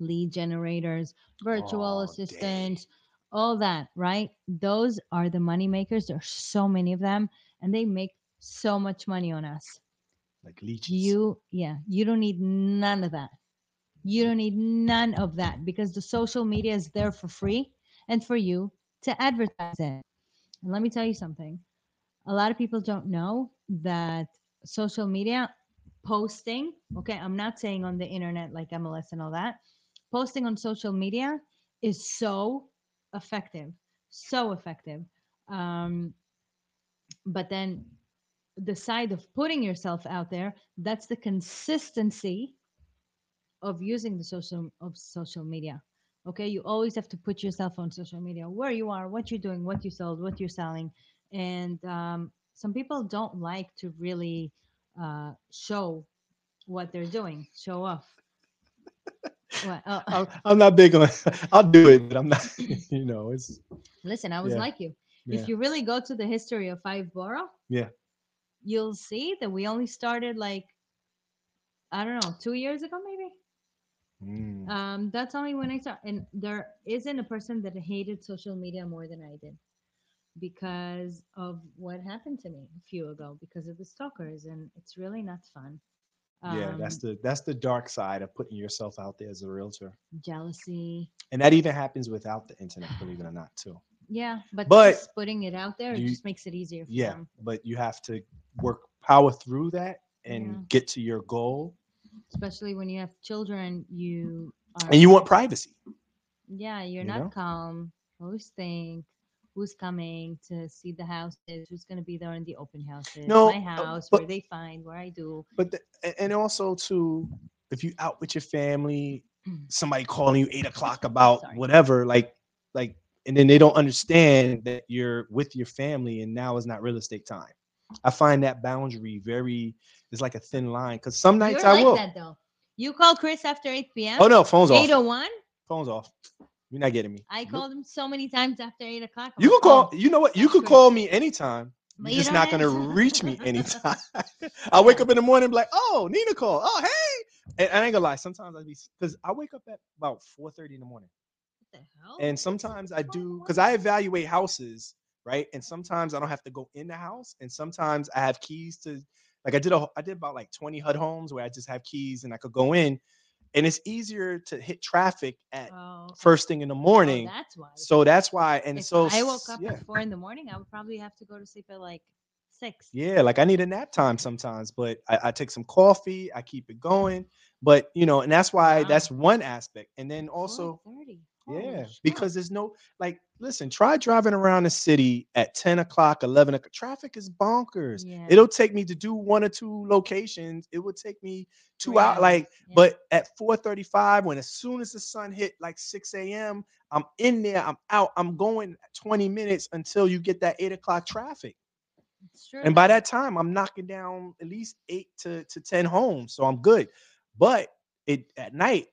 lead generators, virtual Oh, dang. assistants, all that. Right? Those are the money makers. There's so many of them, and they make so much money on us. Like leeches. You, yeah, you don't need none of that. You don't need none of that because the social media is there for free and for you to advertise it. And let me tell you something. A lot of people don't know that social media posting, okay, I'm not saying on the internet like MLS and all that, posting on social media is so effective, so effective. Um, but then the side of putting yourself out there, that's the consistency of using the social of social media. Okay, you always have to put yourself on social media, where you are, what you're doing, what you sold, what you're selling, and um, some people don't like to really uh, show what they're doing, show off. Oh, I'm, I'm not big on. I'll do it, but I'm not. You know, it's listen, I was yeah, like you. yeah. If you really go to the history of Five Borough, Yeah. you'll see that we only started like I don't know, two years ago maybe. Mm, Um, that's only when I started, and there isn't a person that hated social media more than I did because of what happened to me a few ago because of the stalkers, and it's really not fun. Yeah, that's Um, the that's the dark side of putting yourself out there as a realtor, jealousy. and that even happens without the internet, believe it or not, too. Yeah, but, But just putting it out there, it just makes it easier for Yeah, them. but you have to work power through that and Yeah. get to your goal, Especially when you have children, you are and you want privacy. Yeah, you're you not know? calm. Always think who's coming to see the houses, who's going to be there in the open houses, No, my uh, house, but- where they find, where I do. But the, and also too, if you out with your family, somebody calling you eight o'clock about Sorry. whatever, like like, and then they don't understand that you're with your family, and now is not real estate time. I find that boundary very. It's like a thin line because some nights You're I like will. that though. You call Chris after 8 p.m. Oh no, phone's off. 801. Phone's off. You're not getting me. I called him so many times after 8 o'clock. I'm You can call. "Oh, You know what? You could great." call me anytime. But You're just don't gonna reach me anytime. I wake up in the morning, like, "Oh, Nina called. Oh, hey." And I ain't gonna lie. Sometimes I be because I wake up at about 4:30 in the morning, What the hell? and sometimes I Four do because? I evaluate houses, right? And sometimes I don't have to go in the house, and sometimes I have keys to. Like I did a, I did about like 20 HUD homes where I just have keys and I could go in, and it's easier to hit traffic at Oh, first thing in the oh, morning. that's why. So that's why, and if so I woke up yeah. at four in the morning, I would probably have to go to sleep at like six. Yeah, like I need a nap time sometimes, but I, I take some coffee, I keep it going. But you know, and that's why Wow. that's one aspect. And then also, 4:30. Yeah, because there's no like. Listen, try driving around the city at ten o'clock, eleven o'clock. Traffic is bonkers. Yeah. It'll take me to do one or two locations. It would take me two Three hours. Like, yeah. but at four thirty-five, when as soon as the sun hit like six a.m., I'm in there. I'm out. I'm going twenty minutes until you get that eight o'clock traffic. And by that time, I'm knocking down at least eight to, to 10 homes. So I'm good. But it at night,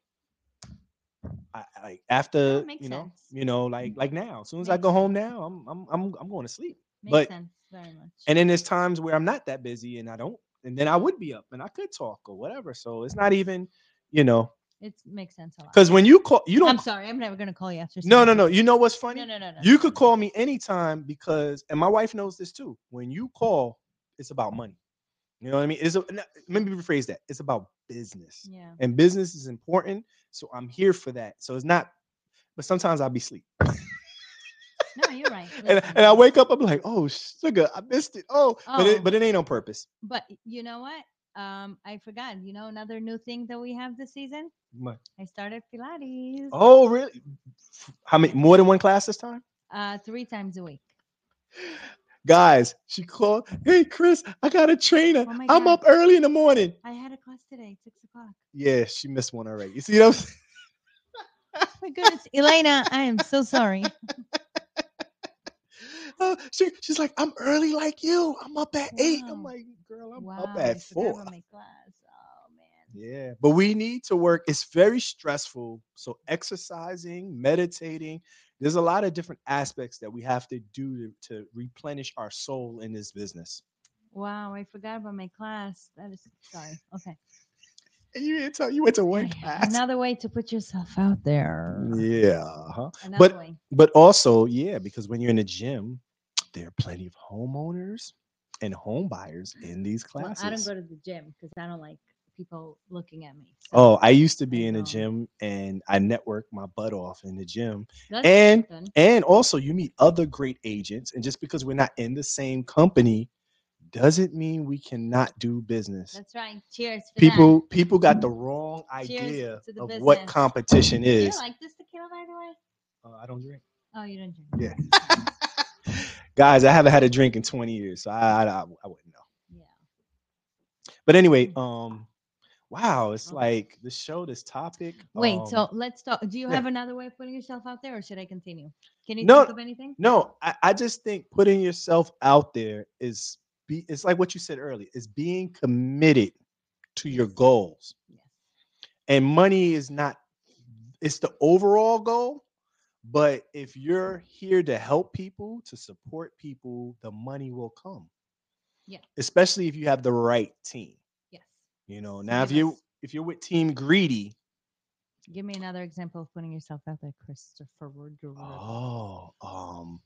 I, I after you know, sense. you know, like mm. like now, as soon as I Makes go home now, I'm I'm I'm I'm going to sleep. Makes but- sense very much. And then there's times where I'm not that busy and I don't, and then I would be up and I could talk or whatever. So it's not even, you know, it makes sense a lot. because when you call, you don't. I'm sorry, I'm never gonna call you after. No, no, no. You know what's funny? No, no, no, no. You could call me anytime because, and my wife knows this too. When you call, it's about money. You know what I mean? It's a, let me rephrase that. It's about business, Yeah. and business is important. So I'm here for that. So it's not. But sometimes I'll be asleep, No, you're right. and, and I wake up. I'm like, oh sugar, I missed it. Oh, but Oh. it, but it ain't on purpose. but you know what? Um, I forgot. You know another new thing that we have this season? What? I started Pilates. Oh, really? How many? More than one class this time? Uh, three times a week. Guys, she called. Hey, Chris, I got a trainer. Oh I'm God. up early in the morning. I had a class today, six o'clock. Yeah, she missed one already. You see what I'm saying? Oh my goodness, Elena, I am so sorry. Uh, she, she's like, I'm early like you. I'm up at eight. I'm like, girl, I'm wow, up at four. about my class. Oh man. Yeah, but we need to work. It's very stressful. So exercising, meditating, there's a lot of different aspects that we have to do to, to replenish our soul in this business. Wow, I forgot about my class. That is sorry. Okay. And you didn't tell you went to one class. Another way to put yourself out there. Yeah. uh-huh. Another But way. but also, yeah, because when you're in the gym, there are plenty of homeowners and home buyers in these Well, classes. I don't go to the gym because I don't like people looking at me. so Oh, I used to be in a gym and I network my butt off in the gym. that's and- something. And also you meet other great agents. And just because we're not in the same company doesn't mean we cannot do business. That's right. Cheers. For People people got the wrong idea the of what competition That. Do you is. like this tequila, by the way? Uh, I don't drink. Oh, you don't drink. Yeah. Guys, I haven't had a drink in 20 years, so I I, I, I wouldn't know. Yeah. But anyway, um, wow, it's like the show, this topic. Wait. um, so let's talk. Do you yeah. have another way of putting yourself out there, or should I continue? Can you No, think of anything? no, I, I just think putting yourself out there is be it's like what you said earlier, is being committed to your goals. Yes. And money is not it's the overall goal, but if you're here to help people, to support people, the money will come. Yeah. Especially if you have the right team. You know, now if you if you're with Team Greedy, Give me another example of putting yourself out there, Christopher. oh, um,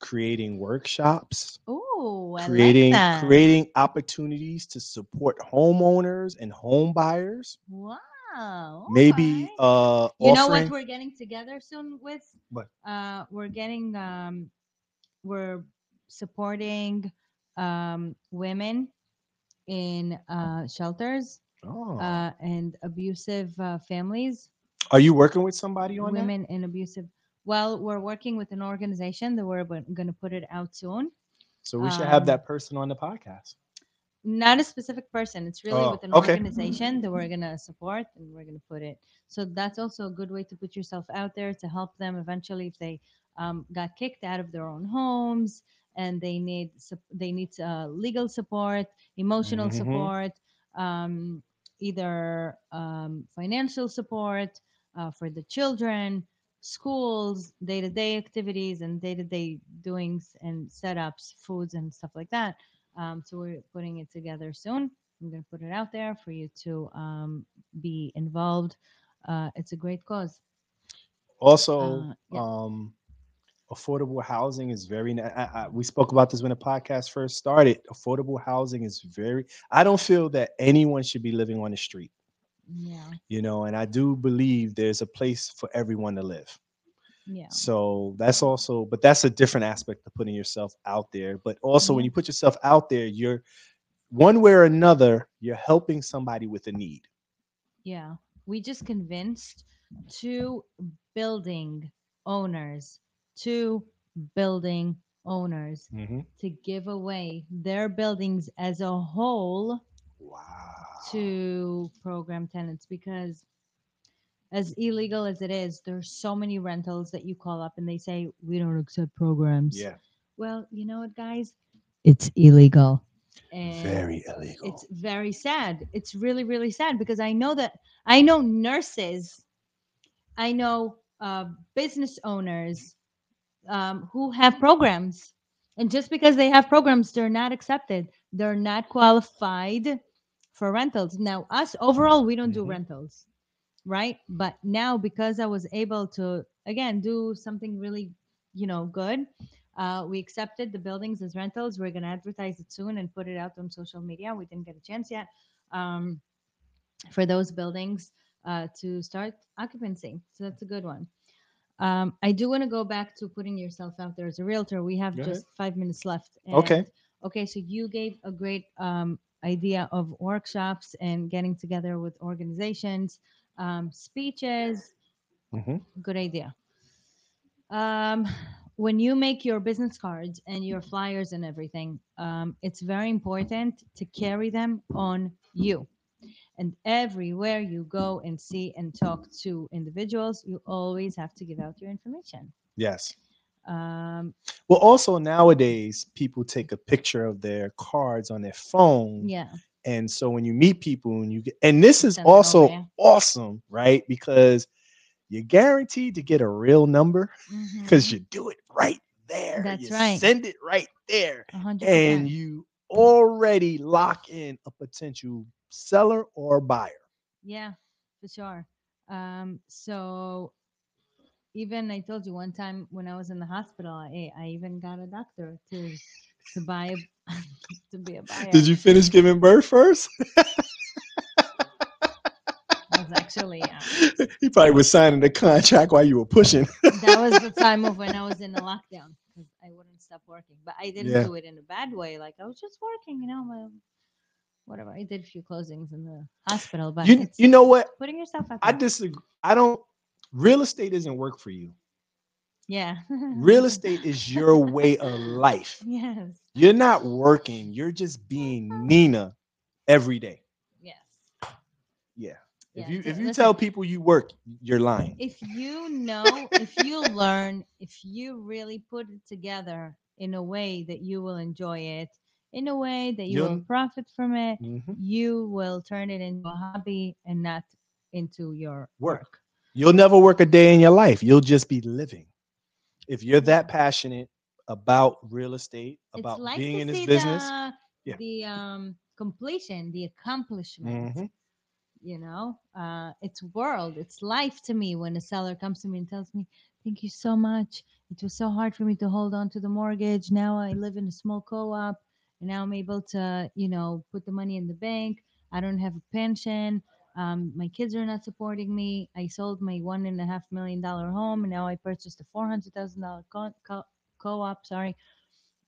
creating workshops, Oh, creating like creating opportunities to support homeowners and home buyers. Wow. Maybe alright. uh you know what we're getting together soon with What? uh we're getting um we're supporting um women in uh shelters oh. uh and abusive uh, families Are you working with somebody on that? women in abusive well we're working with an organization that we're going to put it out soon So we should have um, that person on the podcast. not a specific person it's really Oh, with an okay. organization that we're going to support and we're going to put it so that's also a good way to put yourself out there to help them eventually if they um, got kicked out of their own homes and they need they need uh, legal support emotional Mhm. support um, either um, financial support uh, for the children schools day-to-day activities and day-to-day doings and setups foods and stuff like that um, so we're putting it together soon. I'm going to put it out there for you to um, be involved. Uh, it's a great cause. Also, Uh, yeah. Affordable housing is very. I, I, we spoke about this when the podcast first started. Affordable housing is very. I don't feel that anyone should be living on the street. Yeah, You know, and I do believe there's a place for everyone to live. yeah, So that's also, but that's a different aspect of putting yourself out there. But also, when mm-hmm. you put yourself out there, you're one way or another, you're helping somebody with a need. yeah. We just convinced two building owners to building owners Mhm. to give away their buildings as a whole Wow. to program tenants because as illegal as it is there's so many rentals that you call up and they say we don't accept programs Yeah. well you know what guys it's illegal and Very illegal. it's very sad it's really really sad because i know that i know nurses i know uh, business owners um, who have programs. And just because they have programs they're not accepted. They're not qualified for rentals. Now us overall we don't do Mhm. rentals right? But now because i was able to again do something really you know good uh, we accepted the buildings as rentals. We're going to advertise it soon and put it out on social media. We didn't get a chance yet um, for those buildings uh, to start occupancy. So that's a good one um, i do want to go back to putting yourself out there as a realtor. We have just five minutes left Okay. and- okay so you gave a great um, idea of workshops and getting together with organizations um, speeches. Mhm. good idea. Um, when you make your business cards and your flyers and everything um, it's very important to carry them on you and everywhere you go and see and talk to individuals you always have to give out your information Yes. um, Well, also nowadays, people take a picture of their cards on their phone. yeah And so when you meet people and you get, and this is also yeah. awesome, right? Because you're guaranteed to get a real number because Mhm. you do it right there. That's You right. Send it right there. A hundred And percent. you already lock in a potential seller or buyer. Yeah, for sure. Um, so even I told you one time when I was in the hospital, I, I even got a doctor to to buy a, to be a buyer. Did you finish giving birth first? I was actually uh, he probably was signing the contract while you were pushing. that was the time of when I was in the lockdown because I wouldn't stop working. But I didn't Yeah. do it in a bad way. Like I was just working, you know, my, whatever. I did a few closings in the hospital, but you, you know what? putting yourself out I disagree. I don't. Real estate doesn't work for you. yeah. Real estate is your way of life. yes. You're not working. You're just being Nina every day. Yes. Yeah. If Yeah, you so if you listen. tell people you work, you're lying. if you know, if you learn, if you really put it together in a way that you will enjoy it, in a way that you will profit from it, Mhm. you will turn it into a hobby and not into your Work. work. You'll never work a day in your life. You'll just be living. If you're that passionate about real estate, about like being in this business, the, Yeah. the um, completion, the accomplishment. Mhm. You know, uh, it's world, it's life to me when a seller comes to me and tells me, "Thank you so much. It was so hard for me to hold on to the mortgage. Now I live in a small co-op, and now I'm able to, you know, put the money in the bank. I don't have a pension. Um, my kids are not supporting me. I sold my one and a half million dollar home, and now I purchased a four hundred thousand dollar co- co- co-op. Sorry,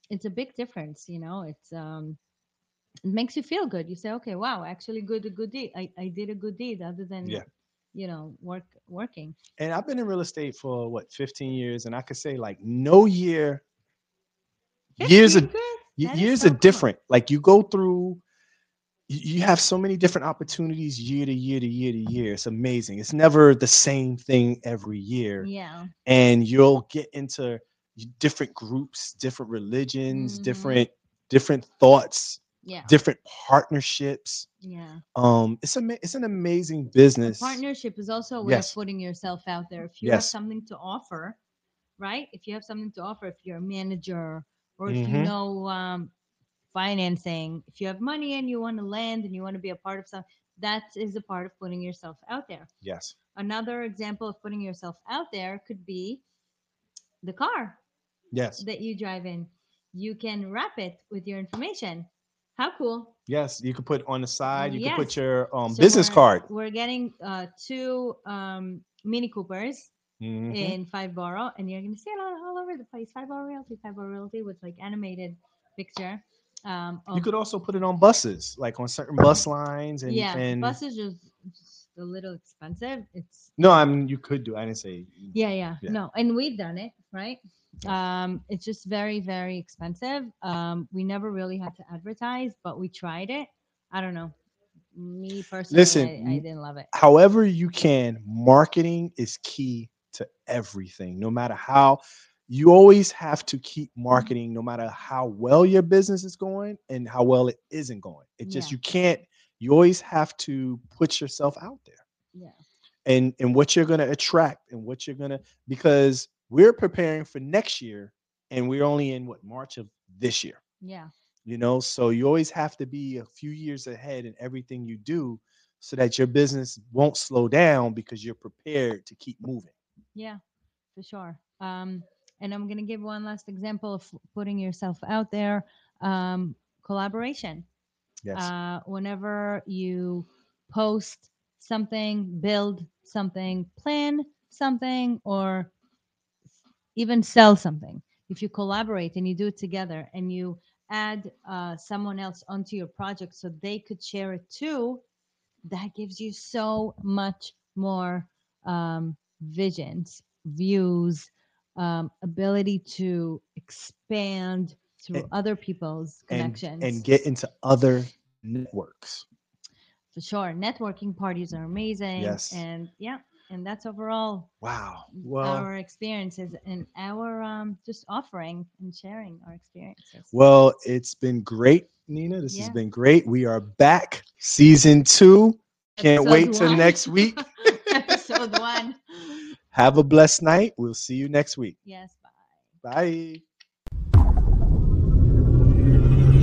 it's a big difference. You know, it's um, it makes you feel good. You say, okay, wow, actually, good, a good deed. I, I did a good deed, other than Yeah. you know, work working. and I've been in real estate for what 15 years, and I could say like no year, years are 15 grand? Y- years so are cool. different. Like you go through, you, have so many different opportunities year to year to year to year. It's amazing. It's never the same thing every year, Yeah, and you'll get into different groups, different religions, Mhm. different different thoughts, yeah, different partnerships. yeah. Um, it's a it's an amazing business. partnership is also a way Yes. of putting yourself out there. If you have something to offer, right? If you have something to offer, if you're a manager or if you Mhm. know um, financing, if you have money and you want to land and you want to be a part of something, that is a part of putting yourself out there. Yes. Another example of putting yourself out there could be the car Yes. that you drive in. You can wrap it with your information. How cool! Yes. You could put on the side. You could put your um So business we're- card. We're getting uh, two um, Mini Coopers Mhm. in Five Borough, and you're gonna see it all, all over the place. Five Borough Realty, Five Borough Realty with like animated picture. Um, You could also put it on buses, like on certain bus lines, and yeah, and buses just, just a little expensive. It's No, I mean you could do. I didn't say. yeah, yeah, Yeah. no, and we've done it, right? Um, it's just very, very expensive. Um, we never really had to advertise, but we tried it. I don't know. Me personally, Listen, I, I didn't love it. However, you can. Marketing is key to everything. No matter how, you always have to keep marketing. No matter how well your business is going and how well it isn't going. It just Yeah. you can't. You always have to put yourself out there. Yeah, and and what you're going to attract and what you're going to because we're preparing for next year and we're only in what March of this year yeah, you know so you always have to be a few years ahead in everything you do so that your business won't slow down because you're prepared to keep moving yeah, for sure. Um, and I'm gonna give one last example of putting yourself out there. Um, collaboration. yes uh, whenever you post something, build something, plan something, or even sell something, if you collaborate and you do it together and you add uh, someone else onto your project so they could share it too, that gives you so much more um, visions, views, um, ability to expand through And- other people's connections and get into other networks for sure. Networking parties are amazing. Yes. And yeah, and that's overall wow well our experiences and our um just offering and sharing our experiences. well it's been great nina this has been great we are back season two can't Episode wait till one. next week Episode one. Have a blessed night. We'll see you next week. Yes, bye. bye